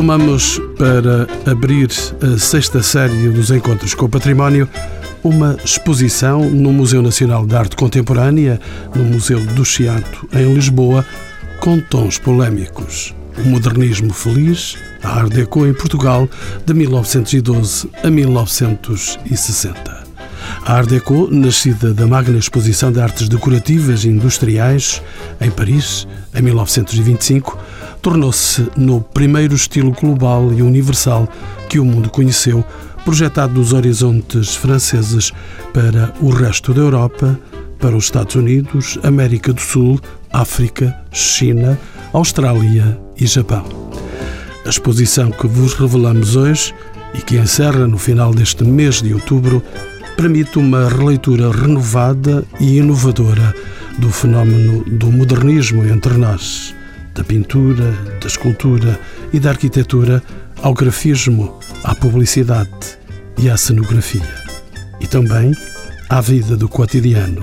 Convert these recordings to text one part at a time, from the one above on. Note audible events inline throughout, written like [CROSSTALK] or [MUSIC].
Retomamos para abrir a sexta série dos Encontros com o Património uma exposição no Museu Nacional de Arte Contemporânea, no Museu do Chiato, em Lisboa, com tons polémicos. O modernismo feliz, a Art Deco em Portugal, de 1912 a 1960. A Art Deco, nascida da magna exposição de artes decorativas e industriais em Paris, em 1925, tornou-se no primeiro estilo global e universal que o mundo conheceu, projetado dos horizontes franceses para o resto da Europa, para os Estados Unidos, América do Sul, África, China, Austrália e Japão. A exposição que vos revelamos hoje e que encerra no final deste mês de outubro permite uma releitura renovada e inovadora do fenómeno do modernismo entre nós da pintura, da escultura e da arquitetura ao grafismo, à publicidade e à cenografia. E também à vida do cotidiano,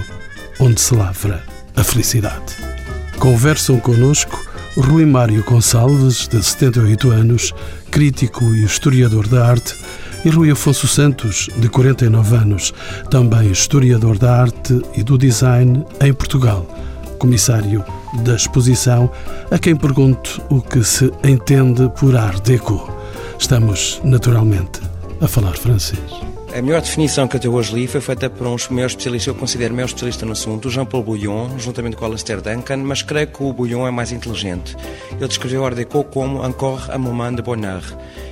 onde se lavra a felicidade. Conversam conosco Rui Mário Gonçalves, de 78 anos, crítico e historiador da arte, e Rui Afonso Santos, de 49 anos, também historiador da arte e do design em Portugal, comissário da exposição, a quem pergunto o que se entende por Art Deco. Estamos, naturalmente, a falar francês. A melhor definição que eu até hoje li foi feita por um maior especialista, eu considero maior especialista no assunto, Jean-Paul Bouillon, juntamente com Alastair Duncan, mas creio que o Bouillon é mais inteligente. Ele descreveu Art Deco como encore un moment de bonheur,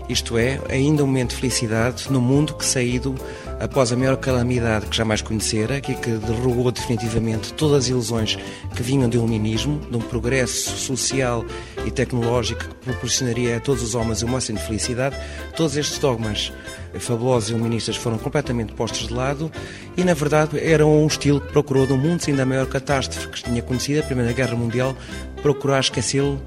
isto é, ainda um momento de felicidade no mundo que saído após a maior calamidade que jamais conhecera, que, que derrubou definitivamente todas as ilusões que vinham do iluminismo, de um progresso social e tecnológico que proporcionaria a todos os homens o máximo de felicidade, todos estes dogmas fabulosos iluministas foram completamente postos de lado e, na verdade, eram um estilo que procurou, no mundo sem da maior catástrofe que tinha conhecido, a Primeira Guerra Mundial, procurar esquecê-lo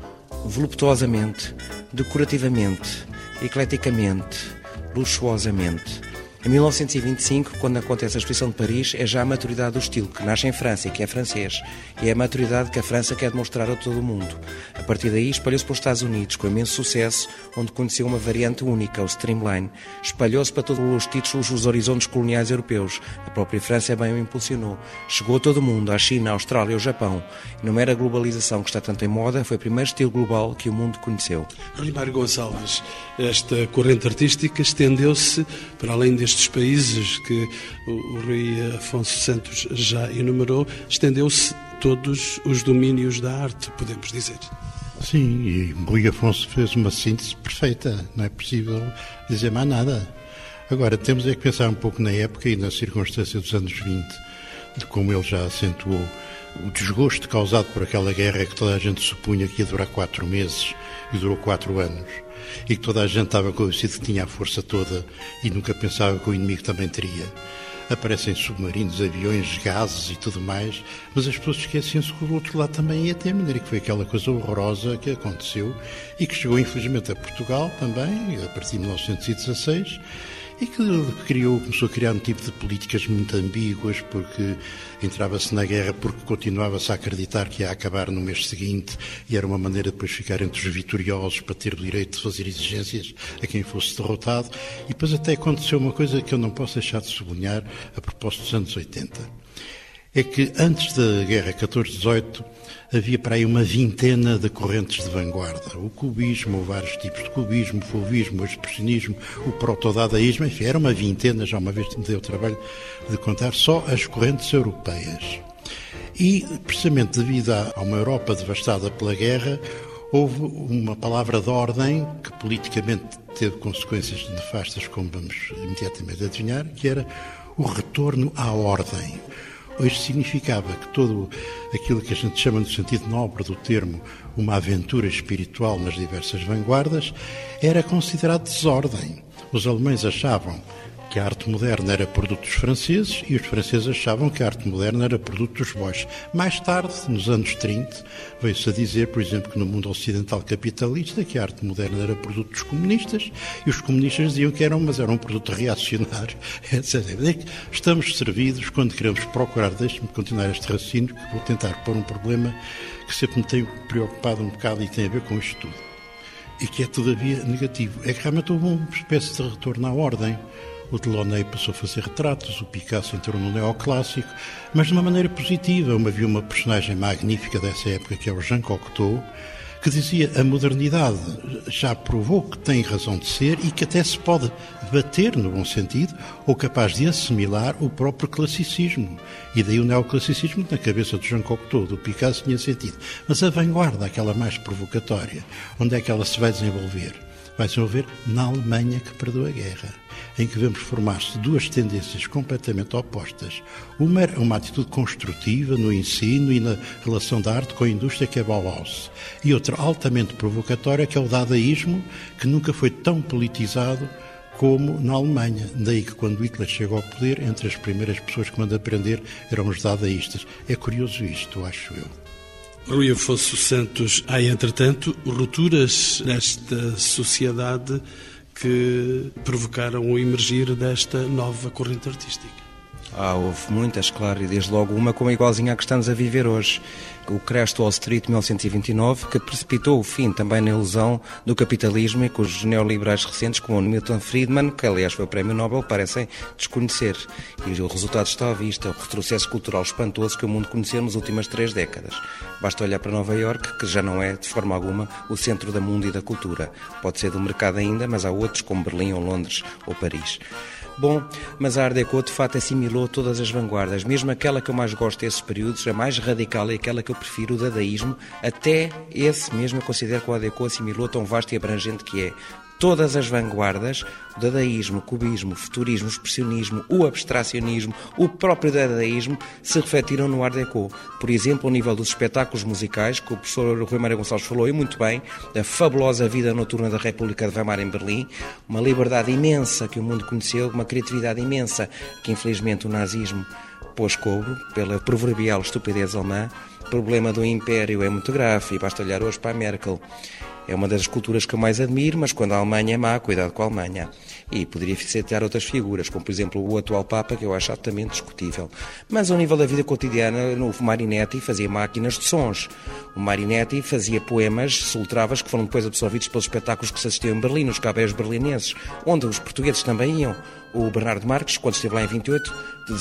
voluptuosamente, decorativamente, ecleticamente, luxuosamente. Em 1925, quando acontece a Exposição de Paris, é já a maturidade do estilo, que nasce em França e que é francês. E é a maturidade que a França quer demonstrar a todo o mundo. A partir daí, espalhou-se para os Estados Unidos, com imenso sucesso, onde conheceu uma variante única, o Streamline. Espalhou-se para todos os títulos os horizontes coloniais europeus. A própria França bem o impulsionou. Chegou a todo o mundo, à China, à Austrália, ao Japão. E não era a globalização que está tanto em moda, foi o primeiro estilo global que o mundo conheceu. Rimário Gonçalves, esta corrente artística estendeu-se para além de destes países que o Rui Afonso Santos já enumerou, estendeu-se todos os domínios da arte, podemos dizer. Sim, e Rui Afonso fez uma síntese perfeita, não é possível dizer mais nada. Agora, temos é que pensar um pouco na época e na circunstância dos anos 20, de como ele já acentuou o desgosto causado por aquela guerra que toda a gente supunha que ia durar quatro meses e durou quatro anos e que toda a gente estava convencido que tinha a força toda e nunca pensava que o inimigo também teria. Aparecem submarinos, aviões, gases e tudo mais, mas as pessoas esquecem-se que o outro lado também ia ter, maneira que foi aquela coisa horrorosa que aconteceu e que chegou infelizmente a Portugal também, a partir de 1916 e que criou, começou a criar um tipo de políticas muito ambíguas, porque entrava-se na guerra porque continuava-se a acreditar que ia acabar no mês seguinte e era uma maneira de depois ficar entre os vitoriosos para ter o direito de fazer exigências a quem fosse derrotado. E depois até aconteceu uma coisa que eu não posso deixar de sublinhar a propósito dos anos 80. É que antes da guerra 14-18 havia para aí uma vintena de correntes de vanguarda. O cubismo, vários tipos de cubismo, o fauvismo, o expressionismo, o protodadaísmo, enfim, era uma vintena, já uma vez me deu o trabalho de contar só as correntes europeias. E, precisamente devido a uma Europa devastada pela guerra, houve uma palavra de ordem que politicamente teve consequências nefastas, como vamos imediatamente adivinhar, que era o retorno à ordem. Hoje significava que todo aquilo que a gente chama no sentido nobre do termo uma aventura espiritual nas diversas vanguardas era considerado desordem. Os alemães achavam que a arte moderna era produto dos franceses e os franceses achavam que a arte moderna era produto dos bois. Mais tarde, nos anos 30, veio-se a dizer, por exemplo, que no mundo ocidental capitalista que a arte moderna era produto dos comunistas e os comunistas diziam que eram, mas era um produto reacionário, [LAUGHS] etc. Estamos servidos quando queremos procurar, deixe-me continuar este raciocínio, que vou tentar pôr um problema que sempre me tem preocupado um bocado e tem a ver com isto tudo. e que é todavia negativo. É que realmente houve uma espécie de retorno à ordem. O Delaunay passou a fazer retratos, o Picasso entrou no neoclássico, mas de uma maneira positiva. Havia uma personagem magnífica dessa época, que é o Jean Cocteau, que dizia a modernidade já provou que tem razão de ser e que até se pode bater, no bom sentido, ou capaz de assimilar o próprio classicismo. E daí o neoclassicismo na cabeça de Jean Cocteau, do Picasso, tinha sentido. Mas a vanguarda, aquela mais provocatória, onde é que ela se vai desenvolver? Vai se desenvolver na Alemanha que perdeu a guerra em que vemos formar-se duas tendências completamente opostas. Uma é uma atitude construtiva no ensino e na relação da arte com a indústria, que é Bauhaus, e outra altamente provocatória, que é o dadaísmo, que nunca foi tão politizado como na Alemanha. Daí que quando Hitler chega ao poder, entre as primeiras pessoas que manda aprender eram os dadaístas. É curioso isto, acho eu. Rui Afonso Santos, há entretanto rupturas nesta sociedade que provocaram o emergir desta nova corrente artística. Ah, houve muitas, claro, e desde logo uma como igualzinha à que estamos a viver hoje. O crash do Wall Street 1929, que precipitou o fim também na ilusão do capitalismo e que os neoliberais recentes, como Milton Friedman, que aliás foi o Prémio Nobel, parecem desconhecer. E o resultado está à vista, o retrocesso cultural espantoso que o mundo conheceu nas últimas três décadas. Basta olhar para Nova York, que já não é, de forma alguma, o centro da mundo e da cultura. Pode ser do mercado ainda, mas há outros como Berlim ou Londres ou Paris. Bom, mas a Art Deco de fato assimilou todas as vanguardas, mesmo aquela que eu mais gosto desses períodos, a mais radical é aquela que eu prefiro, o dadaísmo, até esse mesmo eu considero que o Art Deco assimilou tão vasto e abrangente que é todas as vanguardas, o dadaísmo, o cubismo, o futurismo, o expressionismo, o abstracionismo, o próprio dadaísmo, se refletiram no Art Deco. Por exemplo, ao nível dos espetáculos musicais, que o professor Rui Maria Gonçalves falou e muito bem, da fabulosa vida noturna da República de Weimar em Berlim, uma liberdade imensa que o mundo conheceu, uma criatividade imensa que infelizmente o nazismo pôs cobro pela proverbial estupidez alemã. O problema do império é muito grave e basta olhar hoje para a Merkel é uma das culturas que eu mais admiro, mas quando a Alemanha é má, cuidado com a Alemanha. E poderia citar outras figuras, como por exemplo o atual Papa, que eu acho altamente discutível. Mas ao nível da vida cotidiana, o Marinetti fazia máquinas de sons. O Marinetti fazia poemas sultravas que foram depois absorvidos pelos espetáculos que se assistiam em Berlim, nos cabés berlineses, onde os portugueses também iam. O Bernardo Marques, quando esteve lá em 28,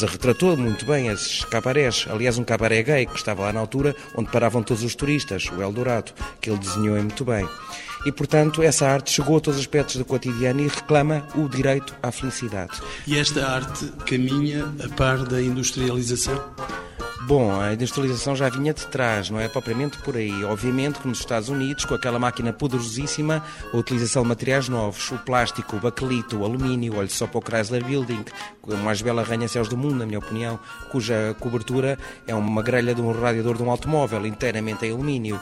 retratou muito bem esses cabarés. Aliás, um cabaré gay que estava lá na altura, onde paravam todos os turistas, o Eldorado, que ele desenhou muito bem. E, portanto, essa arte chegou a todos os aspectos do cotidiano e reclama o direito à felicidade. E esta arte caminha a par da industrialização? Bom, a industrialização já vinha de trás, não é propriamente por aí. Obviamente que nos Estados Unidos, com aquela máquina poderosíssima, a utilização de materiais novos, o plástico, o baquelito, o alumínio, olhe só para o Chrysler Building, a mais bela arranha-céus do mundo, na minha opinião, cuja cobertura é uma grelha de um radiador de um automóvel, inteiramente em alumínio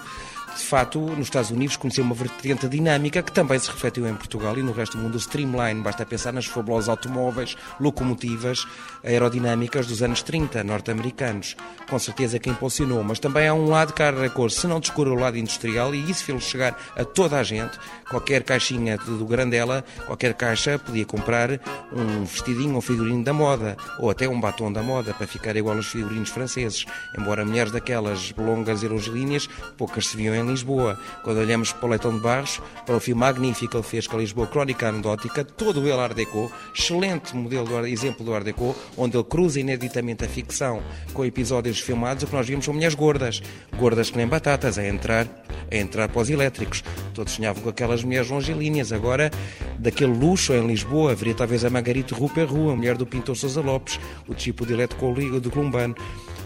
de facto, nos Estados Unidos conheceu uma vertente dinâmica que também se refletiu em Portugal e no resto do mundo. O streamline, basta pensar nas fabulosos automóveis, locomotivas aerodinâmicas dos anos 30, norte-americanos. Com certeza que impulsionou, mas também há um lado cara a cor, se não descura o lado industrial, e isso fez chegar a toda a gente. Qualquer caixinha do Grandela, qualquer caixa podia comprar um vestidinho ou figurino da moda, ou até um batom da moda, para ficar igual aos figurinos franceses. Embora mulheres daquelas longas e longilíneas, poucas se viam em Lisboa. Quando olhamos para o Leitão de Barros, para o filme magnífico que ele fez com a Lisboa Crónica Anedótica, todo ele Art Deco, excelente modelo, do, exemplo do Art Deco, onde ele cruza ineditamente a ficção com episódios filmados, o que nós vimos são mulheres gordas, gordas que nem batatas, a entrar, a entrar para os elétricos. Todos sonhavam com aquelas mulheres longilíneas. Agora, daquele luxo em Lisboa, haveria talvez a Margarite Rupert Rua, a mulher do pintor Sousa Lopes, o tipo de elétrico do Columbano.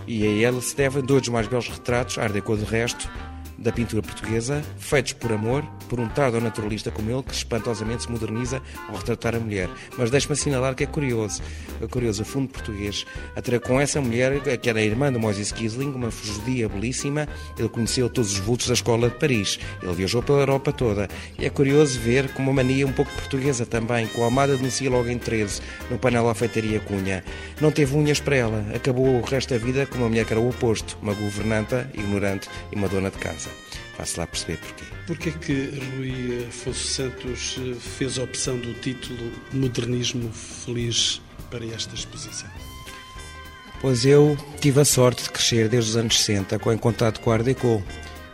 E a ela se devem dois dos mais belos retratos, Art Deco de resto, da pintura portuguesa, feitos por amor, por um tardo naturalista como ele, que espantosamente se moderniza ao retratar a mulher. Mas deixe-me assinalar que é curioso, é curioso, o fundo português, até com essa mulher, que era a irmã de Moisés Kisling, uma judia belíssima, ele conheceu todos os vultos da escola de Paris, ele viajou pela Europa toda, e é curioso ver com uma mania um pouco portuguesa também, com a Amada denuncia logo em 13, no painel à feitaria Cunha. Não teve unhas para ela, acabou o resto da vida com uma mulher que era o oposto, uma governanta, ignorante e uma dona de casa. Faço lá perceber porquê. Porquê que Rui Afonso Santos fez a opção do título Modernismo Feliz para esta exposição? Pois eu tive a sorte de crescer desde os anos 60 com em contato com a Art Deco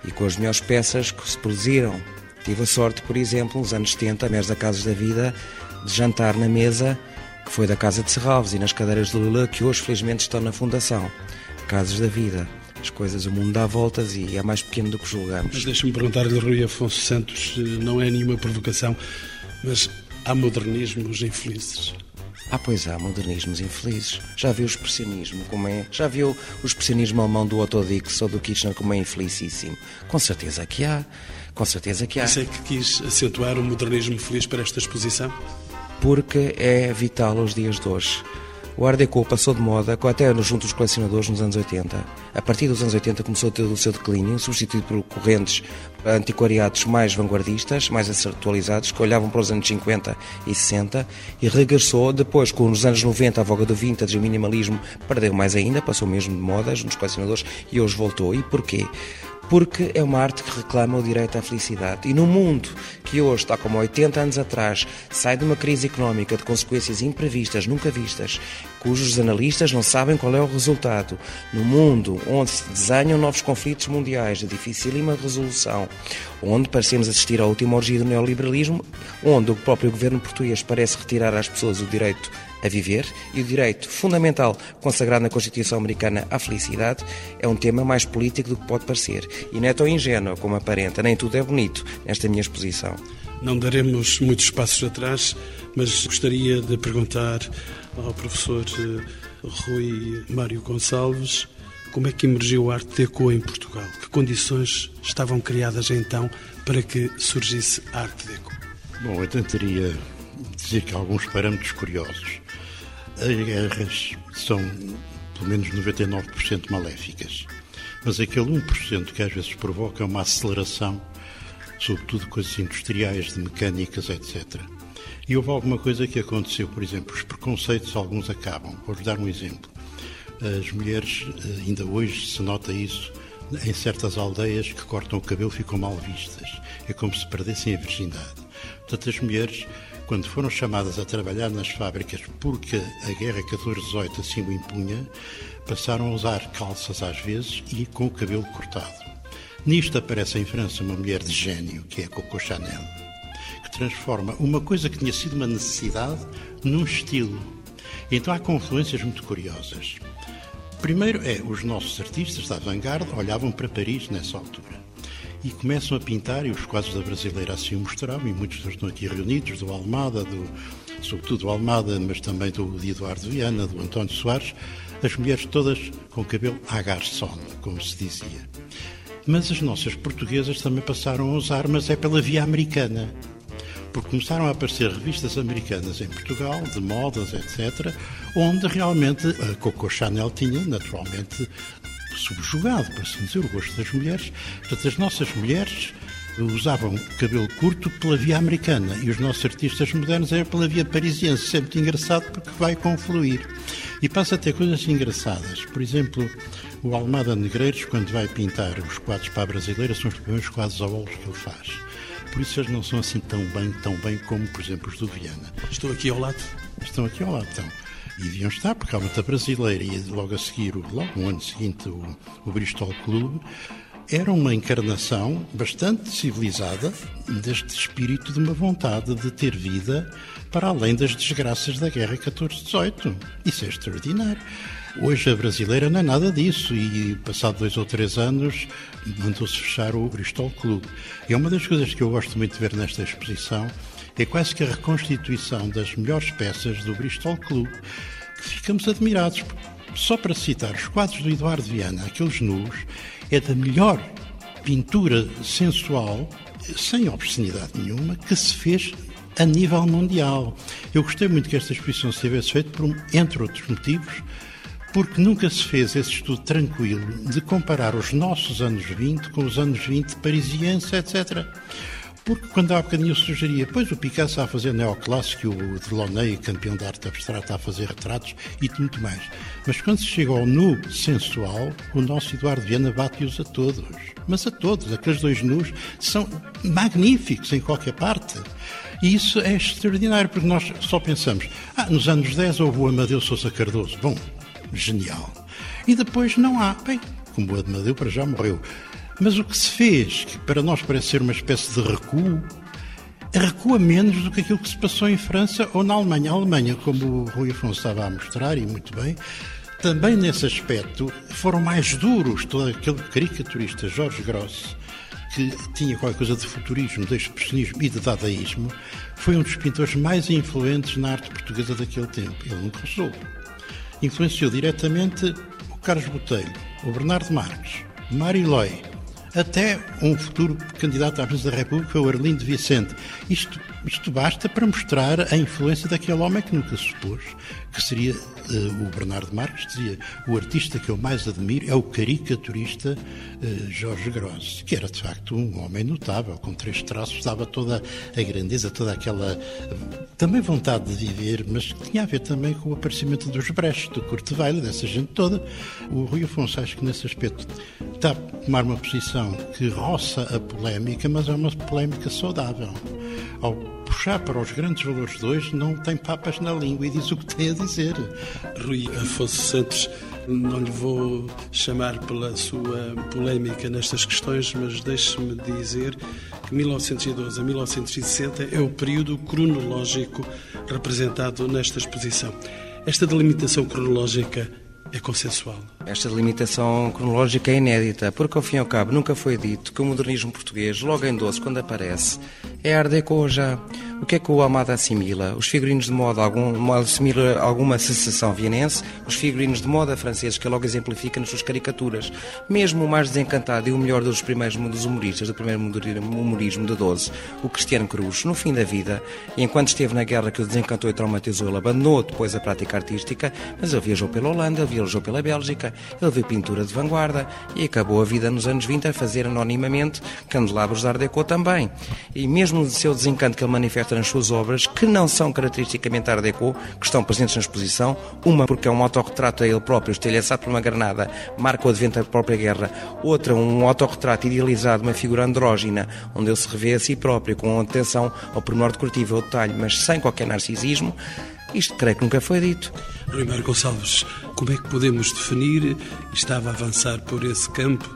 e com as melhores peças que se produziram Tive a sorte, por exemplo, nos anos 70, mês da Casas da Vida, de jantar na mesa que foi da Casa de Serralves e nas cadeiras do Lula, que hoje felizmente estão na Fundação. Casas da Vida. As coisas, o mundo dá voltas e é mais pequeno do que julgamos. Mas deixa-me perguntar-lhe, Rui Afonso Santos, não é nenhuma provocação, mas há modernismos infelizes. Ah, pois há, modernismos infelizes. Já viu o expressionismo como é. Já viu o expressionismo alemão do Otto Dix ou do Kirchner como é infelicíssimo? Com certeza que há. Com certeza que há. Sei que quis acentuar o modernismo feliz para esta exposição? Porque é vital aos dias de hoje. O Art Deco passou de moda até junto dos colecionadores nos anos 80. A partir dos anos 80 começou a ter o seu declínio, substituído por correntes antiquariados mais vanguardistas, mais atualizados, que olhavam para os anos 50 e 60 e regressou depois, com os anos 90, a voga do vintage e minimalismo perdeu mais ainda, passou mesmo de moda nos colecionadores e hoje voltou. E porquê? Porque é uma arte que reclama o direito à felicidade. E no mundo que hoje, está como 80 anos atrás, sai de uma crise económica de consequências imprevistas, nunca vistas, cujos analistas não sabem qual é o resultado, no mundo onde se desenham novos conflitos mundiais de dificílima resolução, onde parecemos assistir à última orgia do neoliberalismo, onde o próprio governo português parece retirar às pessoas o direito a viver e o direito fundamental consagrado na Constituição Americana à felicidade é um tema mais político do que pode parecer. E não é tão ingênuo como aparenta, nem tudo é bonito nesta minha exposição. Não daremos muitos passos atrás, mas gostaria de perguntar ao professor eh, Rui Mário Gonçalves como é que emergiu a arte deco em Portugal? Que condições estavam criadas então para que surgisse a arte deco? Bom, eu tentaria dizer que há alguns parâmetros curiosos. As guerras são, pelo menos 99%, maléficas. Mas aquele 1% que às vezes provoca uma aceleração, sobretudo coisas industriais, de mecânicas, etc. E houve alguma coisa que aconteceu, por exemplo, os preconceitos, alguns acabam. Vou dar um exemplo. As mulheres, eh, ainda hoje se nota isso, em certas aldeias que cortam o cabelo ficam mal vistas. É como se perdessem a virgindade. Portanto, as mulheres quando foram chamadas a trabalhar nas fábricas porque a guerra 14-18 assim o impunha, passaram a usar calças às vezes e com o cabelo cortado. Nisto aparece em França uma mulher de gênio, que é Coco Chanel, que transforma uma coisa que tinha sido uma necessidade num estilo. Então há confluências muito curiosas. Primeiro é, os nossos artistas da vanguarda olhavam para Paris nessa altura e começam a pintar, e os quadros da brasileira assim o mostravam, e muitos deles estão aqui reunidos, do Almada, do, sobretudo do Almada, mas também do Eduardo Viana, do António Soares, as mulheres todas com cabelo à garçon, como se dizia. Mas as nossas portuguesas também passaram a usar, mas é pela via americana. Porque começaram a aparecer revistas americanas em Portugal, de modas, etc., onde realmente a Coco Chanel tinha, naturalmente, subjugado, para assim dizer, o gosto das mulheres. Portanto, as nossas mulheres usavam cabelo curto pela via americana e os nossos artistas modernos eram pela via parisiense. Sempre engraçado porque vai confluir. E passa a ter coisas engraçadas. Por exemplo, o Almada Negreiros, quando vai pintar os quadros para a brasileira, são os primeiros quadros a olhos que ele faz. Por isso eles não são assim tão bem, tão bem como, por exemplo, os do Viana. Estou aqui ao lado. Estão aqui ao lado, então. E deviam estar, porque há muita brasileira e logo a seguir, logo no ano seguinte, o, o Bristol Clube, era uma encarnação bastante civilizada deste espírito de uma vontade de ter vida para além das desgraças da Guerra 14-18. Isso é extraordinário. Hoje a brasileira não é nada disso e, passado dois ou três anos, mandou-se fechar o Bristol Clube. E é uma das coisas que eu gosto muito de ver nesta exposição é quase que a reconstituição das melhores peças do Bristol Club, que ficamos admirados. Só para citar os quadros do Eduardo Viana, aqueles nus, é da melhor pintura sensual, sem obscenidade nenhuma, que se fez a nível mundial. Eu gostei muito que esta exposição se tivesse feito, por, entre outros motivos, porque nunca se fez esse estudo tranquilo de comparar os nossos anos 20 com os anos 20 parisienses, etc. Porque quando há bocadinho sugeria, pois o Picasso a fazer neoclássico, o Delaunay, campeão de arte abstrata, a fazer retratos e muito mais. Mas quando se chega ao nu sensual, o nosso Eduardo Viana bate-os a todos. Mas a todos. Aqueles dois nus são magníficos em qualquer parte. E isso é extraordinário, porque nós só pensamos, ah, nos anos 10 houve o Amadeu Sousa Cardoso. Bom, genial. E depois não há. Bem, como o Amadeu para já morreu. Mas o que se fez, que para nós parece ser uma espécie de recuo, recua menos do que aquilo que se passou em França ou na Alemanha. A Alemanha, como o Rui Afonso estava a mostrar, e muito bem, também nesse aspecto foram mais duros. Todo aquele caricaturista Jorge Gross, que tinha qualquer coisa de futurismo, de expressionismo e de dadaísmo, foi um dos pintores mais influentes na arte portuguesa daquele tempo. Ele nunca usou. Influenciou diretamente o Carlos Botelho, o Bernardo Marques, Mário Loi, até um futuro candidato à presidência da República, o Arlindo Vicente. Isto, isto basta para mostrar a influência daquele homem que nunca supôs que seria uh, o Bernardo Marques, dizia, o artista que eu mais admiro é o caricaturista uh, Jorge Gross, que era de facto um homem notável, com três traços, dava toda a grandeza, toda aquela também vontade de viver, mas que tinha a ver também com o aparecimento dos Brecht, do Kurt Weill, dessa gente toda. O Rui Afonso, acho que nesse aspecto está a tomar uma posição que roça a polémica, mas é uma polémica saudável. Ao puxar para os grandes valores de hoje, não tem papas na língua e diz o que tem a dizer. Rui Afonso Santos, não lhe vou chamar pela sua polémica nestas questões, mas deixe-me dizer que 1912 a 1960 é o período cronológico representado nesta exposição. Esta delimitação cronológica é consensual. Esta delimitação cronológica é inédita, porque ao fim e ao cabo nunca foi dito que o modernismo português, logo em 12, quando aparece, é Art Deco. O que é que o Almada assimila? Os figurinos de moda algum, assimila alguma sensação vienense, os figurinos de moda franceses que logo exemplifica nas suas caricaturas. Mesmo o mais desencantado e o melhor dos primeiros dos humoristas, do primeiro humorismo de 12, o Cristiano Cruz, no fim da vida, enquanto esteve na guerra que o desencantou e traumatizou, ele abandonou depois a prática artística, mas ele viajou pela Holanda, ele viajou pela Bélgica, ele viu pintura de vanguarda e acabou a vida nos anos 20 a fazer anonimamente candelabros de Art Deco também. E mesmo o seu desencanto que ele manifesta nas suas obras, que não são caracteristicamente Art Deco, que estão presentes na exposição. Uma porque é um autorretrato a ele próprio, estilhaçado por uma granada, marca o advento da própria guerra. Outra, um autorretrato idealizado, uma figura andrógina, onde ele se revê a si próprio, com atenção ao pormenor decorativo, ao detalhe, mas sem qualquer narcisismo. Isto creio que nunca foi dito. Ribeiro Gonçalves, como é que podemos definir, estava a avançar por esse campo,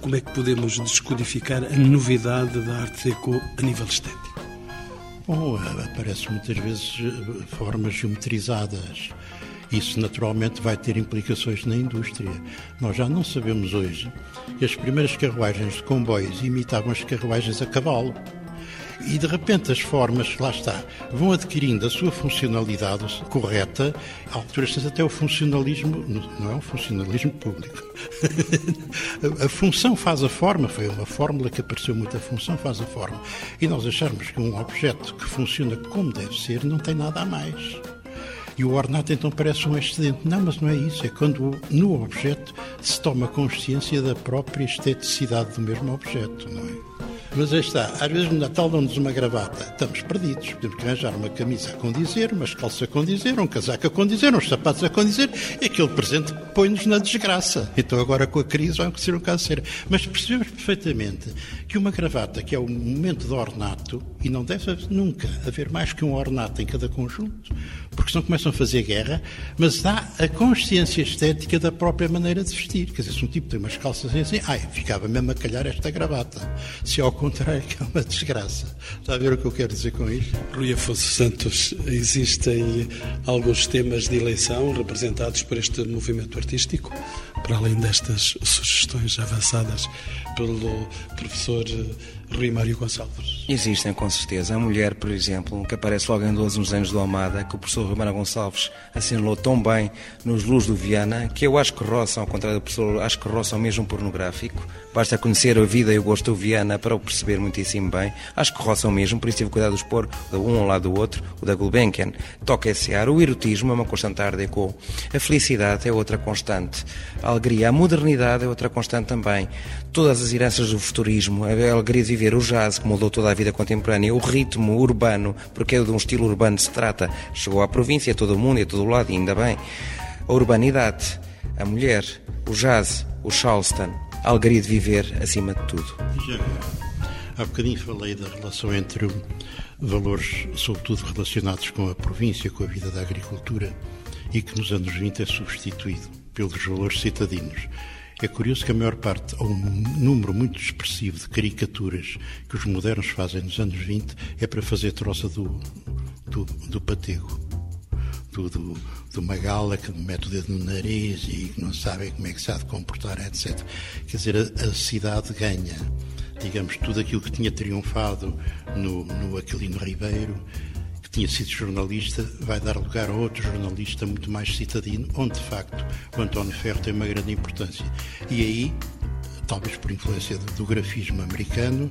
como é que podemos descodificar a novidade da arte deco a nível estético? Bom, aparecem muitas vezes eh, formas geometrizadas. Isso naturalmente vai ter implicações na indústria. Nós já não sabemos hoje que as primeiras carruagens de comboios imitavam as carruagens a cavalo. E de repente as formas, lá está, vão adquirindo a sua funcionalidade correta, a alturas até o funcionalismo, não é um funcionalismo público. [LAUGHS] a função faz a forma, foi uma fórmula que apareceu muito, a função faz a forma. E nós acharmos que um objeto que funciona como deve ser não tem nada a mais. E o ornato então parece um excedente. Não, mas não é isso. É quando no objeto se toma consciência da própria esteticidade do mesmo objeto, não é? Mas aí está, às vezes no Natal dão-nos uma gravata, estamos perdidos. Temos que arranjar uma camisa a condizer, umas calças a condizer, um casaco a condizer, uns sapatos a condizer, e aquele presente põe-nos na desgraça. Então agora com a crise vai ser um caso. Mas percebemos perfeitamente que uma gravata, que é o momento do ornato, e não deve nunca haver mais que um ornato em cada conjunto, porque senão começam a fazer guerra, mas dá a consciência estética da própria maneira de vestir. Quer dizer, se um tipo tem umas calças assim, ai, ficava mesmo a calhar esta gravata. Se ao contrário, [LAUGHS] que é uma desgraça. Está a ver o que eu quero dizer com isto? Rui Afonso Santos, existem alguns temas de eleição representados por este movimento artístico, para além destas sugestões avançadas pelo professor Rui Mário Gonçalves? Existem, com certeza. A mulher, por exemplo, que aparece logo em 12 nos anos do Almada, que o professor Rui Mário Gonçalves assinalou tão bem nos Luz do Viana, que eu acho que roçam, ao contrário do professor, acho que roçam mesmo pornográfico. Basta conhecer a vida e o gosto do Viana para o perceber muitíssimo bem. Acho que roçam mesmo, por isso tive cuidado de expor um ao lado do outro, o da Gulbenkian. Toca esse ar. O erotismo é uma constante art deco. A felicidade é outra constante. A alegria, a modernidade é outra constante também. Todas as heranças do futurismo, a alegria de viver o jazz, que mudou toda a vida contemporânea, o ritmo urbano, porque é de um estilo urbano se trata, chegou à província, a todo o mundo e a todo lado, e ainda bem. A urbanidade, a mulher, o jazz, o Charleston, a alegria de viver acima de tudo. Já, há bocadinho falei da relação entre valores, sobretudo relacionados com a província, com a vida da agricultura, e que nos anos 20 é substituído pelos valores citadinos. É curioso que a maior parte, ou um número muito expressivo de caricaturas que os modernos fazem nos anos 20 é para fazer troça do, do, do patego. Do, do, Magala que mete o dedo no nariz e que não sabe como é que se há de comportar, etc. Quer dizer, a, a cidade ganha digamos, tudo aquilo que tinha triunfado no, no Aquilino Ribeiro, tinha sido jornalista, vai dar lugar a outro jornalista muito mais citadino, onde de facto o António Ferro tem uma grande importância. E aí, talvez por influência do, grafismo americano,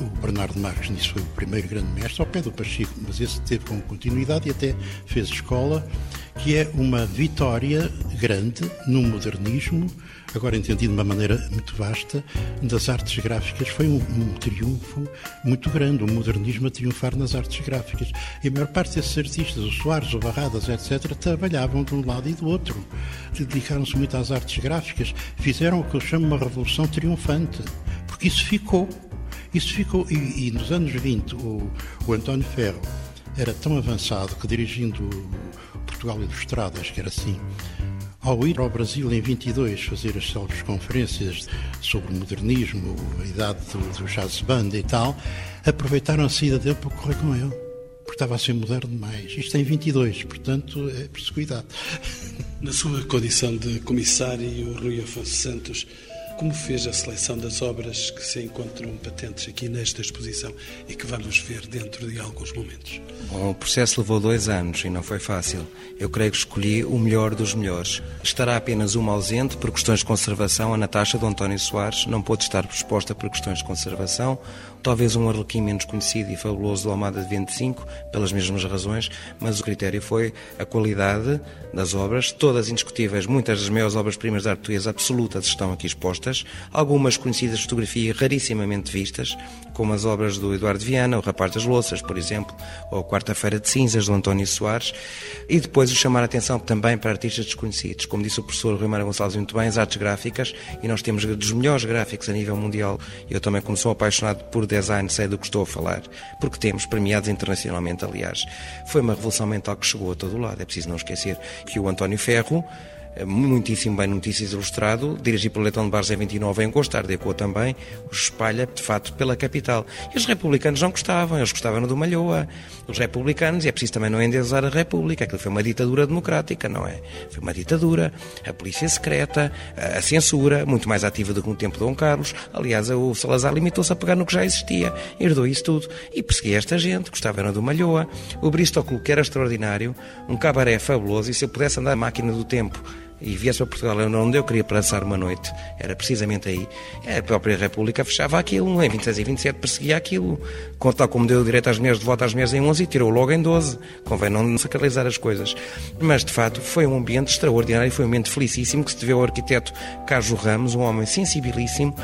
o Bernardo Marques nisso foi o primeiro grande mestre, ao pé do Pacheco, mas esse teve com continuidade e até fez escola, que é uma vitória grande no modernismo, agora entendido de uma maneira muito vasta, das artes gráficas. Foi um, um triunfo muito grande, o modernismo a triunfar nas artes gráficas. E a maior parte desses artistas, o Soares, o Barradas, etc., trabalhavam de um lado e do outro. Dedicaram-se muito às artes gráficas. Fizeram o que eu chamo uma revolução triunfante, porque isso ficou. Isso ficou, e, e nos anos 20, o, o António Ferro era tão avançado que dirigindo Portugal Ilustrado, acho que era assim, ao ir ao Brasil em 22 fazer as célebres conferências sobre o modernismo, a idade do, do jazz band e tal, aproveitaram a saída dele para correr com ele. Porque estava a ser moderno demais. Isto em 22, portanto, é preciso cuidado. Na sua condição de comissário, Rui Afonso Santos, como fez a seleção das obras que se encontram patentes aqui nesta exposição e que vamos ver dentro de alguns momentos? Bom, o processo levou dois anos e não foi fácil. Eu creio que escolhi o melhor dos melhores. Estará apenas uma ausente por questões de conservação. A Natasha do António Soares não pôde estar exposta por questões de conservação talvez um arlequim menos conhecido e fabuloso do Almada de 25, pelas mesmas razões, mas o critério foi a qualidade das obras, todas indiscutíveis, muitas das maiores obras-primas da arte absolutas estão aqui expostas, algumas conhecidas de fotografia rarissimamente vistas, como as obras do Eduardo Viana, o Rapaz das Louças, por exemplo, ou Quarta-feira de Cinzas, do António Soares, e depois o chamar a atenção também para artistas desconhecidos, como disse o professor Rui Mário Gonçalves muito bem, as artes gráficas, e nós temos dos melhores gráficos a nível mundial, eu também como sou apaixonado por design, sei do que estou a falar, porque temos premiados internacionalmente, aliás. Foi uma revolução mental que chegou a todo lado. É preciso não esquecer que o António Ferro muitíssimo bem Notícias Ilustrado, dirigido pelo Leitão de Barros em 29 em agosto, Ardeco também, os espalha, de fato, pela capital. E os republicanos não gostavam, eles gostavam do Malhoa. Os republicanos, e é preciso também não endeusar a República, aquilo foi uma ditadura democrática, não é? Foi uma ditadura, a polícia secreta, a censura, muito mais ativa do que no tempo de Dom Carlos. Aliás, o Salazar limitou-se a pegar no que já existia, herdou isso tudo e perseguia esta gente, gostava do Malhoa. O Bristol, que era extraordinário, um cabaré fabuloso, e se eu pudesse andar a máquina do tempo e viesse para Portugal onde eu queria passar uma noite, era precisamente aí. A própria República fechava aquilo, em 26 e 27 perseguia aquilo. Tal como deu direito às mulheres de voto às mulheres em 11 e tirou logo em 12. Convém não sacralizar as coisas. Mas, de fato, foi um ambiente extraordinário, foi um ambiente felicíssimo que se deveu ao arquiteto Carlos Ramos, um homem sensibilíssimo,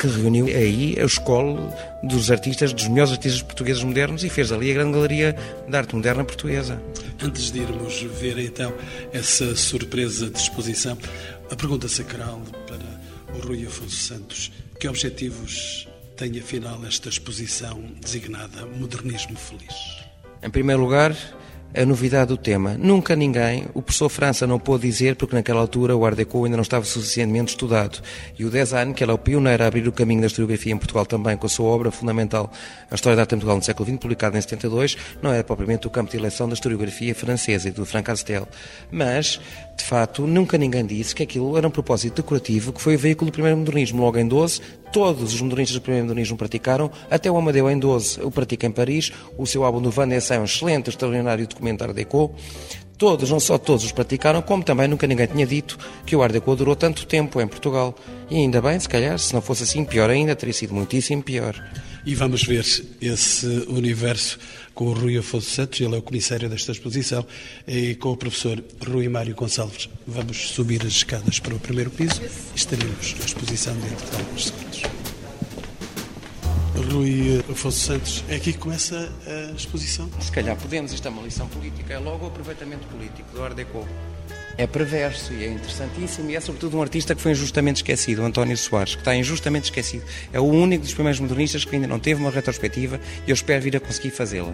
que reuniu aí a escola dos artistas, dos melhores artistas portugueses modernos e fez ali a grande galeria de arte moderna portuguesa. Antes de irmos ver então essa surpresa de exposição, a pergunta sacral para o Rui Afonso Santos: que objetivos tem afinal esta exposição designada Modernismo Feliz? Em primeiro lugar, a novidade do tema. Nunca ninguém, o professor França não pôde dizer, porque naquela altura o Art Deco ainda não estava suficientemente estudado. E o design, que era o pioneiro a abrir o caminho da historiografia em Portugal também, com a sua obra fundamental, A História da Arte em Portugal no século XX, publicada em 72, não era propriamente o campo de eleição da historiografia francesa e do Frank Castel. Mas, de facto, nunca ninguém disse que aquilo era um propósito decorativo, que foi o veículo do primeiro modernismo. Logo em 12, todos os modernistas do primeiro modernismo praticaram, até o Amadeu em 12 o pratica em Paris, o seu álbum do Van é um excelente, extraordinário documento Art Deco. Todos, não só todos os praticaram, como também nunca ninguém tinha dito que o Art Deco durou tanto tempo em Portugal. E ainda bem, se calhar, se não fosse assim, pior ainda, teria sido muitíssimo pior. E vamos ver esse universo com o Rui Afonso Santos, ele é o comissário desta exposição, e com o professor Rui Mário Gonçalves. Vamos subir as escadas para o primeiro piso e estaremos na exposição dentro de alguns segundos. Rui Afonso Santos, é aqui que começa a exposição? Se calhar podemos, isto é uma lição política, é logo o aproveitamento político do Art Deco. É perverso e é interessantíssimo e é sobretudo um artista que foi injustamente esquecido, António Soares, que está injustamente esquecido. É o único dos primeiros modernistas que ainda não teve uma retrospectiva e eu espero vir a conseguir fazê-la.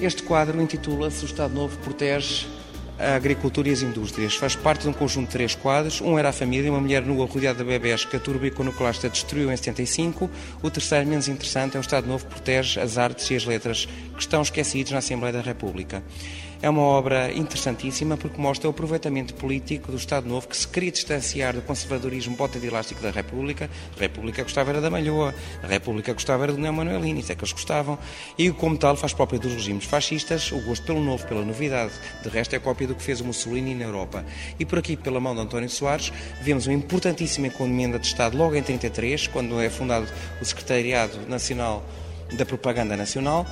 Este quadro intitula-se O Estado Novo Protege a agricultura e as indústrias. Faz parte de um conjunto de três quadros. Um era a família, uma mulher nua rodeada de bebés que a turba iconoclasta destruiu em 75. O terceiro, menos interessante, é o Estado Novo que protege as artes e as letras que estão esquecidos na Assembleia da República. É uma obra interessantíssima porque mostra o aproveitamento político do Estado Novo que se queria distanciar do conservadorismo bota de elástico da República. A República gostava era da Malhoa, a República gostava era do Neo Manuelino, isso é que eles gostavam. E como tal faz própria dos regimes fascistas, o gosto pelo novo, pela novidade. De resto é cópia do que fez o Mussolini na Europa. E por aqui, pela mão de António Soares, vemos uma importantíssima encomenda de Estado logo em 33, quando é fundado o Secretariado Nacional da Propaganda Nacional,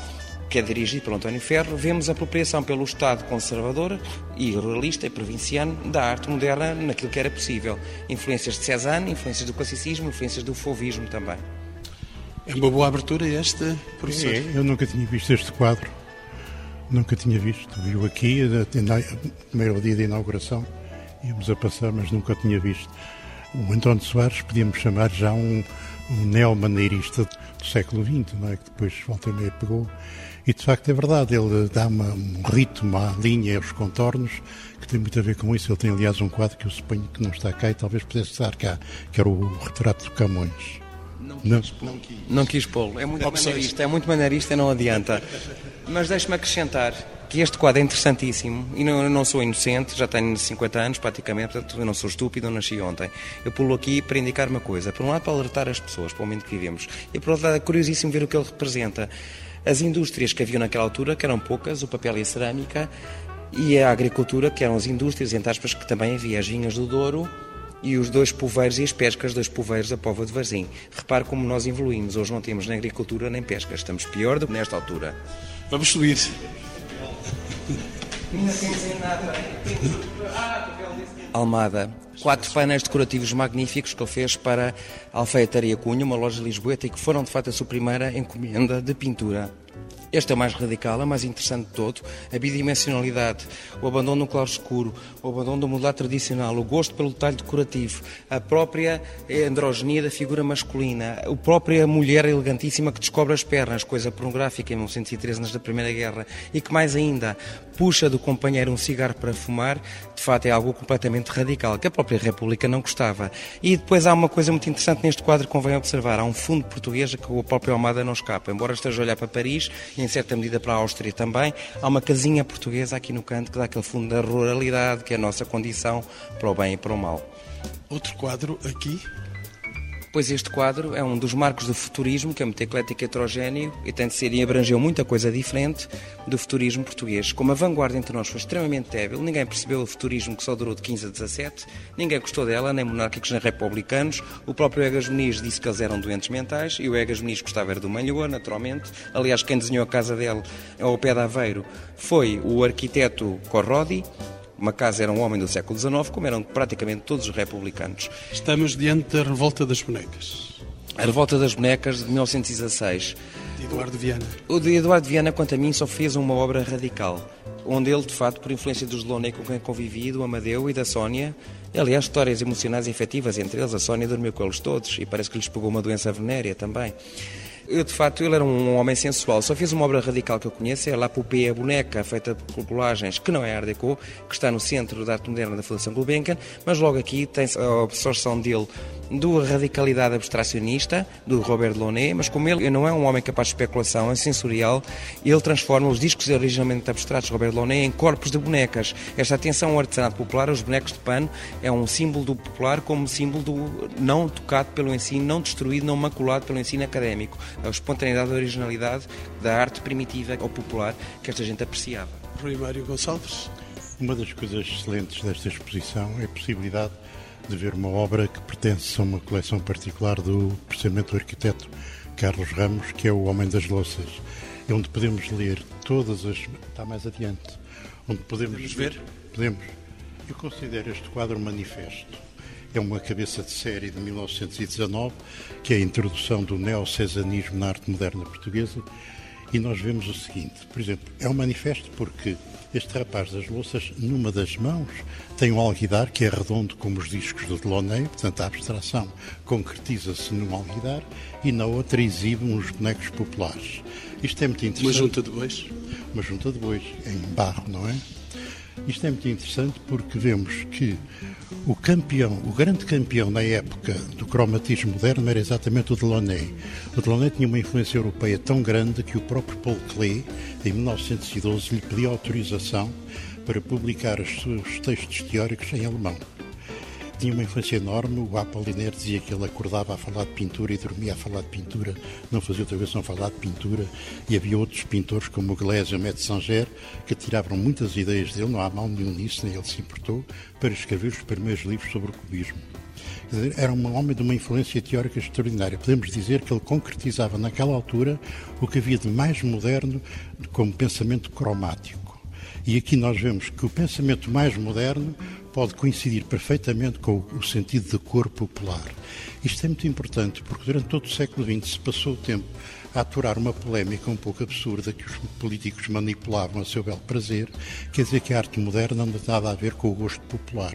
que é dirigido pelo António Ferro, vemos a apropriação pelo Estado conservador e ruralista e provinciano da arte moderna naquilo que era possível. Influências de Cézanne, influências do classicismo, influências do fauvismo também. É uma boa abertura esta, professor? É, eu nunca tinha visto este quadro. Nunca tinha visto. Viu aqui, no primeiro dia de inauguração, íamos a passar, mas nunca tinha visto. O António Soares podíamos chamar já um, um neomaneirista do século XX, não é? que depois volta e meia pegou e de facto é verdade, ele dá uma, um ritmo à linha, aos contornos, que tem muito a ver com isso. Ele tem, aliás, um quadro que eu suponho que não está cá e talvez pudesse estar cá, que era o retrato de Camões. Não quis, não, não, não quis pô-lo. É muito maneirista, é muito maneirista e não adianta. Mas deixe-me acrescentar que este quadro é interessantíssimo e não, eu não sou inocente, já tenho 50 anos praticamente, portanto eu não sou estúpido, não nasci ontem. Eu pulo aqui para indicar uma coisa, por um lado para alertar as pessoas para o momento que vivemos e por outro lado é curiosíssimo ver o que ele representa. As indústrias que haviam naquela altura, que eram poucas, o papel e a cerâmica, e a agricultura, que eram as indústrias, entre aspas, que também havia as vinhas do Douro e os dois poveiros e as pescas dos poveiros da Pova de Varzim. Repare como nós evoluímos. Hoje não temos nem agricultura nem pesca. Estamos pior do que nesta altura. Vamos subir. Almada, quatro painéis decorativos magníficos que ele fez para a Alfaiataria Cunha, uma loja lisboeta, e que foram de facto a sua primeira encomenda de pintura. Este é o mais radical, é o mais interessante de todo. A bidimensionalidade, o abandono do claro escuro, o abandono do modelado tradicional, o gosto pelo detalhe decorativo, a própria androgenia da figura masculina, a própria mulher elegantíssima que descobre as pernas, coisa pornográfica em 1913, nas da Primeira Guerra, e que mais ainda puxa do companheiro um cigarro para fumar, de fato é algo completamente radical, que a própria República não gostava. E depois há uma coisa muito interessante neste quadro que convém observar. Há um fundo português que o próprio Almada não escapa. Embora esteja a olhar para Paris e em certa medida para a Áustria também, há uma casinha portuguesa aqui no canto que dá aquele fundo da ruralidade, que é a nossa condição para o bem e para o mal. Outro quadro aqui Pois este quadro é um dos marcos do futurismo, que é muito eclético e heterogéneo, e tem de ser e abrangeu muita coisa diferente do futurismo português. Como a vanguarda entre nós foi extremamente débil, ninguém percebeu o futurismo que só durou de 15 a 17, ninguém gostou dela, nem monárquicos nem republicanos. O próprio Egas Muniz disse que eles eram doentes mentais, e o Egas Muniz gostava era do Malhoa, naturalmente. Aliás, quem desenhou a casa dele ao pé de Aveiro foi o arquiteto Corrodi, uma casa era um homem do século XIX, como eram praticamente todos os republicanos. Estamos diante da Revolta das Bonecas. A Revolta das Bonecas de 1916. De Eduardo Viana. O de Eduardo Viana, quanto a mim, só fez uma obra radical, onde ele, de facto, por influência dos Delaunay com quem convivi, do Amadeu e da Sónia, aliás, histórias emocionais e efetivas entre eles, a Sónia dormiu com eles todos e parece que lhes pegou uma doença venérea também. Eu, de facto, ele era um homem sensual. Só fiz uma obra radical que eu conheço, é La Poupée, a boneca, feita por colagens, que não é Art Deco, que está no Centro da Arte Moderna da Fundação Gulbenkian, mas logo aqui tem a absorção dele da radicalidade abstracionista do Robert Delaunay, mas como ele não é um homem capaz de especulação, é sensorial, ele transforma os discos originalmente abstratos de Robert Delaunay em corpos de bonecas. Esta atenção ao artesanato popular, aos bonecos de pano, é um símbolo do popular como símbolo do não tocado pelo ensino, não destruído, não maculado pelo ensino académico. A espontaneidade e a originalidade da arte primitiva ou popular que esta gente apreciava. Rui Mário Gonçalves. Uma das coisas excelentes desta exposição é a possibilidade de ver uma obra que pertence a uma coleção particular do precisamente do arquiteto Carlos Ramos, que é o Homem das Louças, onde podemos ler todas as. Está mais adiante. Onde podemos, podemos ver? Podemos. Eu considero este quadro um manifesto. É uma cabeça de série de 1919, que é a introdução do neocesanismo na arte moderna portuguesa, e nós vemos o seguinte, por exemplo, é um manifesto porque este rapaz das louças, numa das mãos, tem um alguidar que é redondo como os discos do Delaunay, portanto a abstração concretiza-se num alguidar, e na outra exibe uns bonecos populares. Isto é muito interessante. Uma junta de bois? Uma junta de bois, em barro, não é? Isto é muito interessante porque vemos que o campeão, o grande campeão na época do cromatismo moderno era exatamente o Delaunay. O Delaunay tinha uma influência europeia tão grande que o próprio Paul Klee, em 1912, lhe pediu autorização para publicar os seus textos teóricos em alemão tinha uma influência enorme. O Apollinaire dizia que ele acordava a falar de pintura e dormia a falar de pintura, não fazia outra vez não falar de pintura. E havia outros pintores, como o e o Metzanger, que tiravam muitas ideias dele, não há mal nenhum nisso, nem ele se importou, para escrever os primeiros livros sobre o cubismo. Era um homem de uma influência teórica extraordinária. Podemos dizer que ele concretizava naquela altura o que havia de mais moderno como pensamento cromático. E aqui nós vemos que o pensamento mais moderno pode coincidir perfeitamente com o sentido de cor popular. Isto é muito importante porque durante todo o século XX se passou o tempo a aturar uma polémica um pouco absurda que os políticos manipulavam a seu belo prazer, quer dizer que a arte moderna não tem nada a ver com o gosto popular.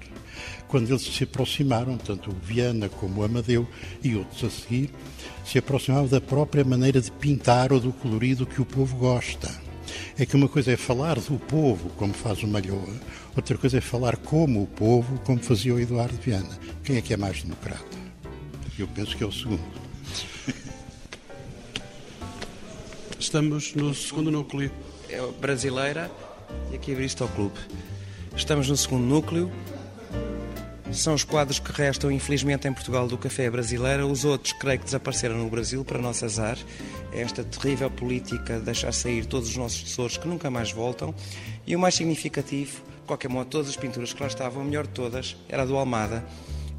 Quando eles se aproximaram, tanto o Viana como o Amadeu e outros a seguir, se aproximavam da própria maneira de pintar ou do colorido que o povo gosta. É que uma coisa é falar do povo, como faz o Malhoa, outra coisa é falar como o povo, como fazia o Eduardo Viana. Quem é que é mais democrata? Eu penso que é o segundo. Estamos no segundo núcleo. É brasileira e aqui é Bristol Clube. Estamos no segundo núcleo. São os quadros que restam, infelizmente, em Portugal do Café Brasileira. Os outros, creio que desapareceram no Brasil, para nosso azar. É esta terrível política de deixar sair todos os nossos tesouros que nunca mais voltam. E o mais significativo, de qualquer modo, todas as pinturas que lá estavam, a melhor de todas, era a do Almada,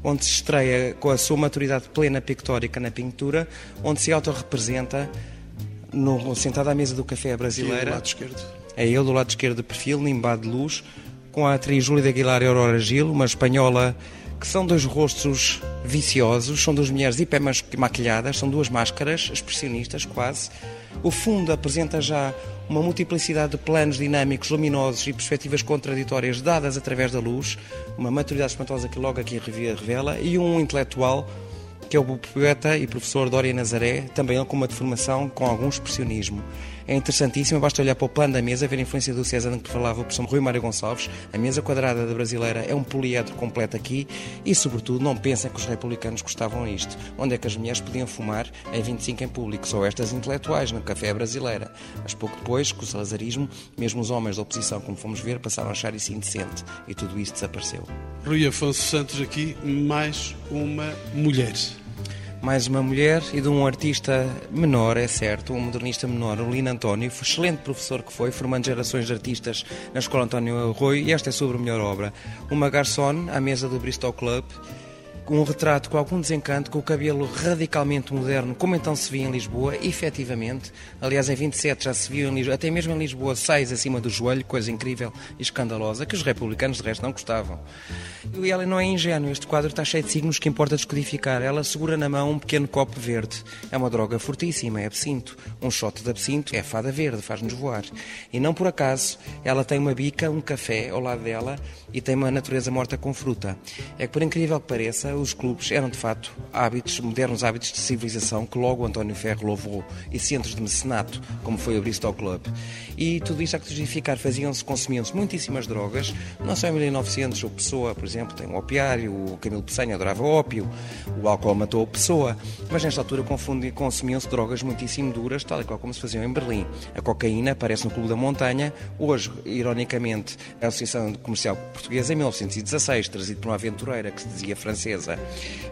onde se estreia com a sua maturidade plena pictórica na pintura, onde se autorrepresenta no, sentado à mesa do Café Brasileira. do lado esquerdo. É ele do lado esquerdo de perfil, nimbado de luz, com a atriz Júlia de Aguilar e Aurora Gil, uma espanhola que são dois rostos viciosos, são duas mulheres hiper maquilhadas, são duas máscaras expressionistas quase. O fundo apresenta já uma multiplicidade de planos dinâmicos, luminosos e perspectivas contraditórias dadas através da luz, uma maturidade espantosa que logo aqui revela, e um intelectual que é o poeta e professor Dória Nazaré, também com uma deformação com algum expressionismo é interessantíssima. Basta olhar para o plano da mesa, ver a influência do César que falava o professor Rui Mário Gonçalves. A mesa quadrada da brasileira é um poliedro completo aqui e, sobretudo, não pensem que os republicanos gostavam disto. Onde é que as mulheres podiam fumar em 25 em público? Só estas intelectuais, no café brasileira. Mas pouco depois, com o salazarismo, mesmo os homens da oposição, como fomos ver, passaram a achar isso indecente e tudo isso desapareceu. Rui Afonso Santos aqui, mais uma mulher mais uma mulher e de um artista menor, é certo, um modernista menor, o Lino António, excelente professor que foi, formando gerações de artistas na Escola António Arroio, e esta é sobre a melhor obra. Uma garçon à mesa do Bristol Club, um retrato com algum desencanto, com o cabelo radicalmente moderno, como então se via em Lisboa, efetivamente. Aliás, em 27 já se viu em Lisboa, até mesmo em Lisboa, sais acima do joelho, coisa incrível e escandalosa, que os republicanos de resto não gostavam. E ela não é ingênua, este quadro está cheio de signos que importa descodificar. Ela segura na mão um pequeno copo verde. É uma droga fortíssima, é absinto. Um shot de absinto é fada verde, faz-nos voar. E não por acaso, ela tem uma bica, um café ao lado dela e tem uma natureza morta com fruta. É que, por incrível que pareça, os clubes eram de facto hábitos, modernos hábitos de civilização que logo António Ferro louvou e centros de mecenato, como foi o Bristol Club. E tudo isto a justificar, faziam-se, consumiam-se muitíssimas drogas, não só em 1900, o Pessoa, por exemplo, tem o opiário, o Camilo Peçanha adorava ópio, o álcool matou a Pessoa, mas nesta altura consumiam-se drogas muitíssimo duras, tal e qual como se faziam em Berlim. A cocaína aparece no Clube da Montanha, hoje, ironicamente, a Associação Comercial Portuguesa, em 1916, trazido por uma aventureira que se dizia francesa,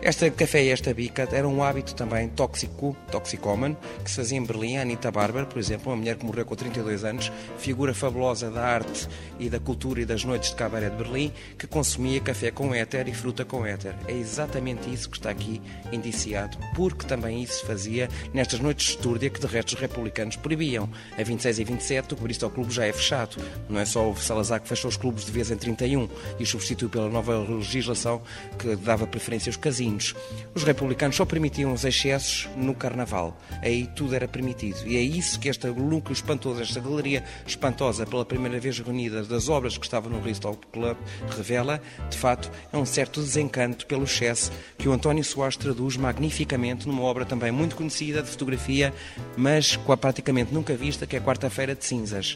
esta café e esta bica era um hábito também tóxico, toxicómano, que se fazia em Berlim. A Anita Barber, por exemplo, uma mulher que morreu com 32 anos, figura fabulosa da arte e da cultura e das noites de cabaré de Berlim, que consumia café com éter e fruta com éter. É exatamente isso que está aqui indiciado, porque também isso se fazia nestas noites de estúrdia que de resto os republicanos proibiam. A 26 e 27 o Bristol Clube já é fechado. Não é só o Salazar que fechou os clubes de vez em 31 e substituiu pela nova legislação que dava preferência aos casinos. Os republicanos só permitiam os excessos no carnaval. Aí tudo era permitido. E é isso que este núcleo espantoso, esta galeria espantosa, pela primeira vez reunida das obras que estavam no Bristol Club, revela, de facto, é um certo desencanto pelo excesso que o António Soares traduz magnificamente numa obra também muito conhecida de fotografia, mas com a praticamente nunca vista, que é Quarta-feira de Cinzas.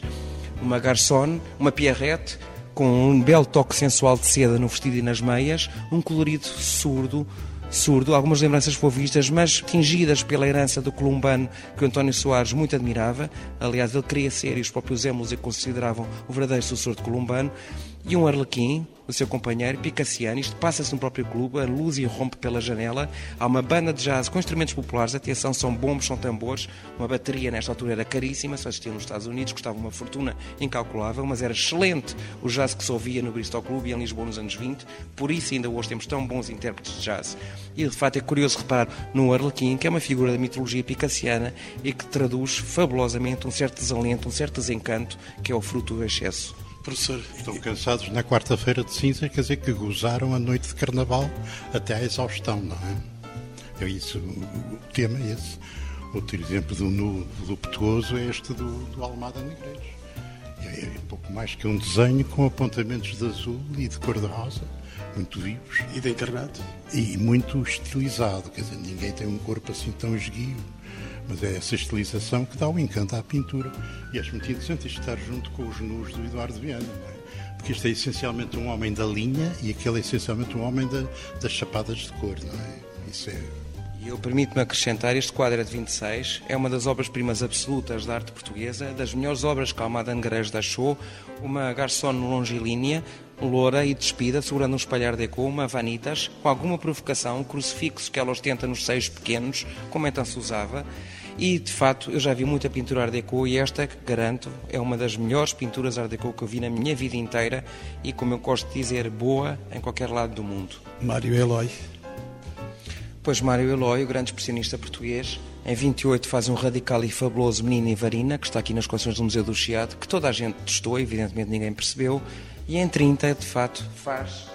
Uma garçon, uma Pierrette, com um belo toque sensual de seda no vestido e nas meias, um colorido surdo, surdo, algumas lembranças fovistas, mas tingidas pela herança do columbano que o António Soares muito admirava. Aliás, ele queria ser, e os próprios Zémulos o consideravam o verdadeiro sucessor de columbano. E um arlequim, o seu companheiro, Picassiano. Isto passa-se no próprio clube, a luz irrompe pela janela. Há uma banda de jazz com instrumentos populares, atenção, são bombos, são tambores. Uma bateria nesta altura era caríssima, só existia nos Estados Unidos, custava uma fortuna incalculável, mas era excelente o jazz que se ouvia no Bristol Club e em Lisboa nos anos 20. Por isso ainda hoje temos tão bons intérpretes de jazz. E de facto é curioso reparar no Arlequim, que é uma figura da mitologia picassiana e que traduz fabulosamente um certo desalento, um certo desencanto, que é o fruto do excesso. Professor. Estão cansados na quarta-feira de cinza, quer dizer que gozaram a noite de carnaval até à exaustão, não é? É isso, o tema é esse. Outro exemplo do nu voluptuoso é este do, do Almada Negreiros. É, é pouco mais que um desenho com apontamentos de azul e de cor-de-rosa, muito vivos. E de encarnado. E muito estilizado, quer dizer, ninguém tem um corpo assim tão esguio mas é essa estilização que dá o encanto à pintura. E acho muito interessante estar junto com os nus do Eduardo Viana, é? porque este é essencialmente um homem da linha e aquele é essencialmente um homem da, das chapadas de cor, não é? Isso é e eu permito-me acrescentar, este quadro é de 26, é uma das obras-primas absolutas da arte portuguesa, das melhores obras que Almada Angarés deixou, uma garçom longilínea, loura e despida, segurando um espalhar de eco, uma vanitas, com alguma provocação, um crucifixo que ela ostenta nos seios pequenos, como então se usava, e, de facto, eu já vi muita pintura Art Deco e esta, que garanto, é uma das melhores pinturas Art Deco que eu vi na minha vida inteira e, como eu gosto de dizer, boa em qualquer lado do mundo. Mário Eloy. Pois Mário Eloy, o grande expressionista português, em 28 faz um radical e fabuloso Menino e Varina, que está aqui nas coleções do Museu do Chiado, que toda a gente testou, evidentemente ninguém percebeu, e em 30, de facto, faz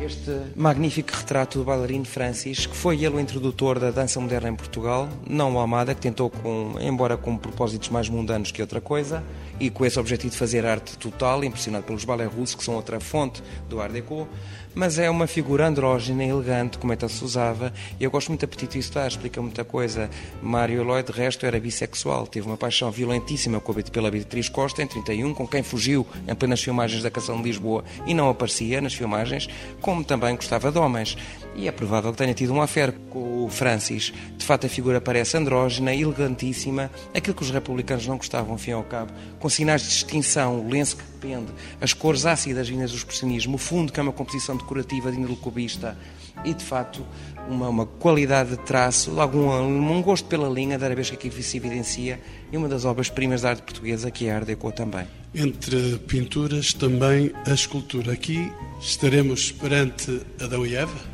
este magnífico retrato do bailarino Francis, que foi ele o introdutor da dança moderna em Portugal, não o Almada, que tentou, com, embora com propósitos mais mundanos que outra coisa, e com esse objetivo de fazer arte total, impressionado pelos balés russos, que são outra fonte do Art Deco, mas é uma figura andrógena, elegante, como então se usava. Eu gosto muito da Petite Histoire, explica muita coisa. Mário Eloy, de resto, era bissexual, teve uma paixão violentíssima pela Beatriz Costa, em 31, com quem fugiu em plenas filmagens da Canção de Lisboa e não aparecia nas filmagens, como também gostava de homens. E é provável que tenha tido uma affair com o Francis. De facto, a figura parece andrógena, elegantíssima, aquilo que os republicanos não gostavam, fim ao cabo, com sinais de distinção, o lenço que depende, as cores ácidas vindas do expressionismo, o fundo, que é uma composição decorativa de índole cubista, e de facto uma, uma qualidade de traço, algum um gosto pela linha da arabesca que aqui se evidencia, e uma das obras-primas da arte portuguesa, que é a Art Deco também. Entre pinturas, também a escultura. Aqui estaremos perante Adão e Eva?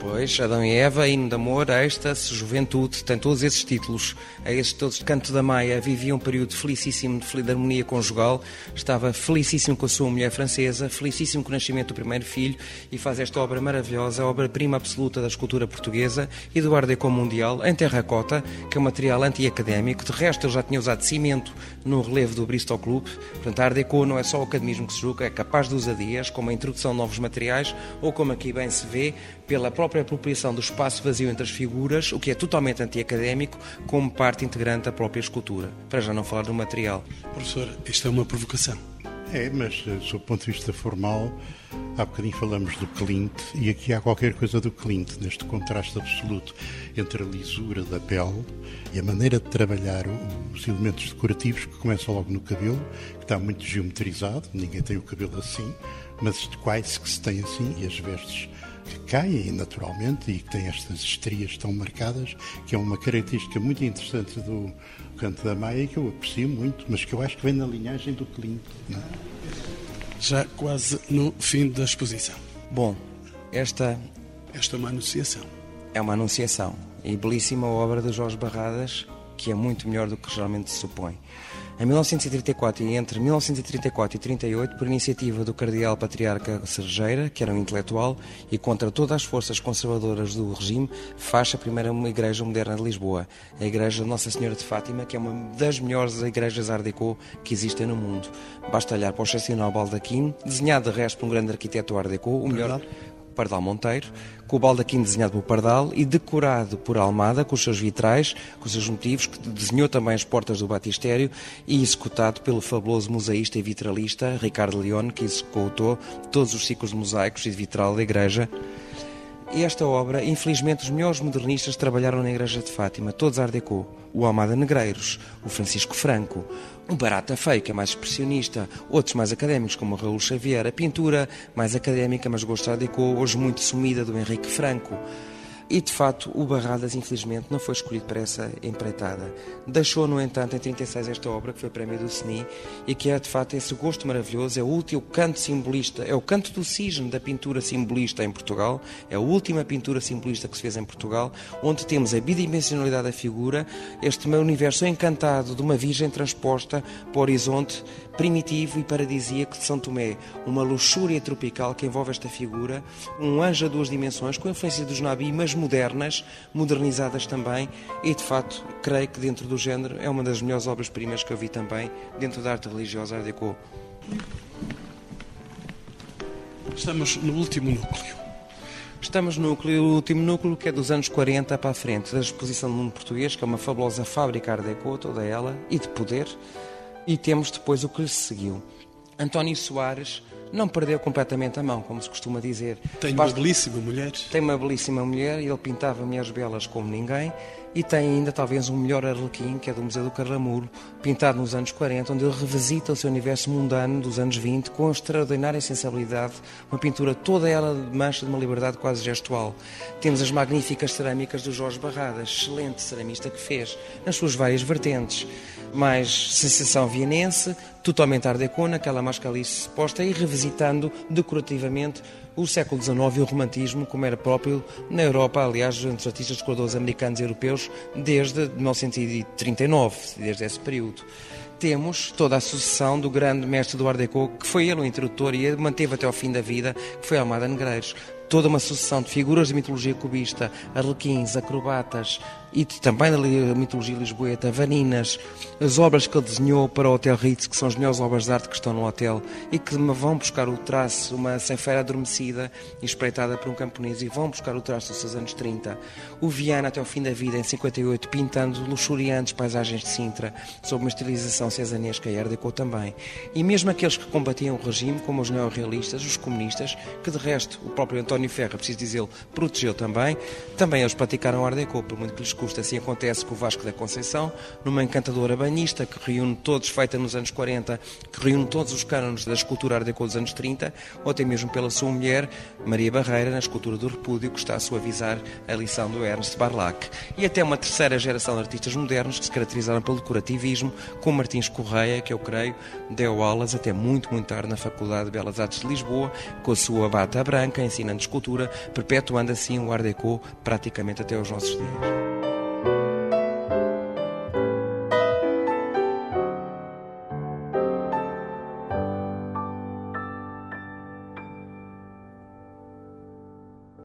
Pois, Adão e Eva, Hino de Amor, Êxtase, Juventude, tem todos esses títulos. A esses todos de Canto da Maia vivia um período felicíssimo de harmonia conjugal, estava felicíssimo com a sua mulher francesa, felicíssimo com o nascimento do primeiro filho e faz esta obra maravilhosa, a obra-prima absoluta da escultura portuguesa e do Art mundial, em terracota, que é um material anti-académico. De resto, ele já tinha usado cimento no relevo do Bristol Club. Portanto, a Art não é só o academismo que se julga, é capaz de usadias, como a introdução de novos materiais ou, como aqui bem se vê, pela própria apropriação do espaço vazio entre as figuras, o que é totalmente antiacadémico, como parte integrante da própria escultura, para já não falar do material. Professor, isto é uma provocação. É, mas eh, do ponto de vista formal, há bocadinho falamos do Clint e aqui há qualquer coisa do Clint, neste contraste absoluto entre a lisura da pele e a maneira de trabalhar os elementos decorativos que começam logo no cabelo, que está muito geometrizado, ninguém tem o cabelo assim, mas quase que se tem assim, e as vestes que caem naturalmente e que têm estas estrias tão marcadas, que é uma característica muito interessante do canto da Maia e que eu aprecio muito, mas que eu acho que vem na linhagem do Clint. É? Já quase no fim da exposição. Bom, esta. Esta é uma anunciação. É uma anunciação. E belíssima obra de Jorge Barradas, que é muito melhor do que geralmente se supõe. Em 1934 e entre 1934 e 38, por iniciativa do cardeal patriarca Sergeira, que era um intelectual, e contra todas as forças conservadoras do regime, faz a primeira igreja moderna de Lisboa, a igreja Nossa Senhora de Fátima, que é uma das melhores igrejas Art que existem no mundo. Basta olhar para o excepcional baldaquino, desenhado de resto por um grande arquiteto Art o melhor Pardal Monteiro, com o baldaquim desenhado por Pardal e decorado por Almada, com os seus vitrais, com os seus motivos, que desenhou também as portas do batistério e executado pelo fabuloso museísta e vitralista Ricardo Leone, que executou todos os ciclos de mosaicos e de vitral da igreja. Esta obra, infelizmente, os melhores modernistas trabalharam na Igreja de Fátima, todos Art Deco. O Almada Negreiros, o Francisco Franco, o Barata Feio, que é mais expressionista, outros mais académicos, como Raul Xavier, a pintura mais académica, mas gosto de Deco, hoje muito sumida, do Henrique Franco. E de facto, o Barradas, infelizmente, não foi escolhido para essa empreitada. Deixou, no entanto, em 36 esta obra, que foi o prémio do CENI, e que é de facto esse gosto maravilhoso. É o último canto simbolista, é o canto do cisne da pintura simbolista em Portugal, é a última pintura simbolista que se fez em Portugal, onde temos a bidimensionalidade da figura, este meu universo encantado de uma virgem transposta para o horizonte primitivo e paradisíaco de São Tomé, uma luxúria tropical que envolve esta figura, um anjo a duas dimensões, com a influência dos Nabi, mas modernas, modernizadas também, e de facto creio que dentro do género é uma das melhores obras-primas que eu vi também dentro da arte religiosa Art Deco. Estamos no último núcleo. Estamos no núcleo, o último núcleo que é dos anos 40 para a frente, da exposição do mundo português, que é uma fabulosa fábrica Art Deco, toda ela, e de poder. E temos depois o que lhe seguiu. António Soares não perdeu completamente a mão, como se costuma dizer. Tem uma belíssima mulher. Tem uma belíssima mulher e ele pintava mulheres belas como ninguém. E tem ainda talvez um melhor arlequim, que é do Museu do Carlamuro, pintado nos anos 40, onde ele revisita o seu universo mundano dos anos 20 com extraordinária sensibilidade, uma pintura toda ela de mancha de uma liberdade quase gestual. Temos as magníficas cerâmicas do Jorge Barradas, excelente ceramista que fez, nas suas várias vertentes mais sensação vienense, totalmente art deco, naquela mascalice exposta e revisitando decorativamente o século XIX e o romantismo, como era próprio na Europa, aliás, entre os artistas decoradores americanos e europeus, desde 1939, desde esse período temos toda a sucessão do grande mestre do Art Deco, que foi ele o introdutor e manteve até ao fim da vida, que foi Almada Negreiros. Toda uma sucessão de figuras de mitologia cubista, arlequins, acrobatas, e também da mitologia lisboeta, Vaninas, as obras que ele desenhou para o Hotel Ritz, que são as melhores obras de arte que estão no hotel e que vão buscar o traço, uma ceifeira adormecida e espreitada por um camponês e vão buscar o traço dos seus anos 30. O Viana até o fim da vida, em 58, pintando luxuriantes paisagens de Sintra, sob uma estilização cesanesca e Art também. E mesmo aqueles que combatiam o regime, como os neorrealistas, os comunistas, que de resto o próprio António Ferra, preciso dizê-lo, protegeu também, também eles praticaram Art Deco, por muito que lhes custa. Assim acontece com o Vasco da Conceição, numa encantadora banhista que reúne todos, feita nos anos 40, que reúne todos os cânones da escultura Art dos anos 30, ou até mesmo pela sua mulher, Maria Barreira, na escultura do Repúdio, que está a suavizar a lição do Ernst Barlac. E até uma terceira geração de artistas modernos que se caracterizaram pelo decorativismo, como Martins Correia, que eu creio deu aulas até muito, muito tarde na Faculdade de Belas Artes de Lisboa, com a sua bata branca, ensinando escultura, perpetuando assim o Art praticamente até aos nossos dias.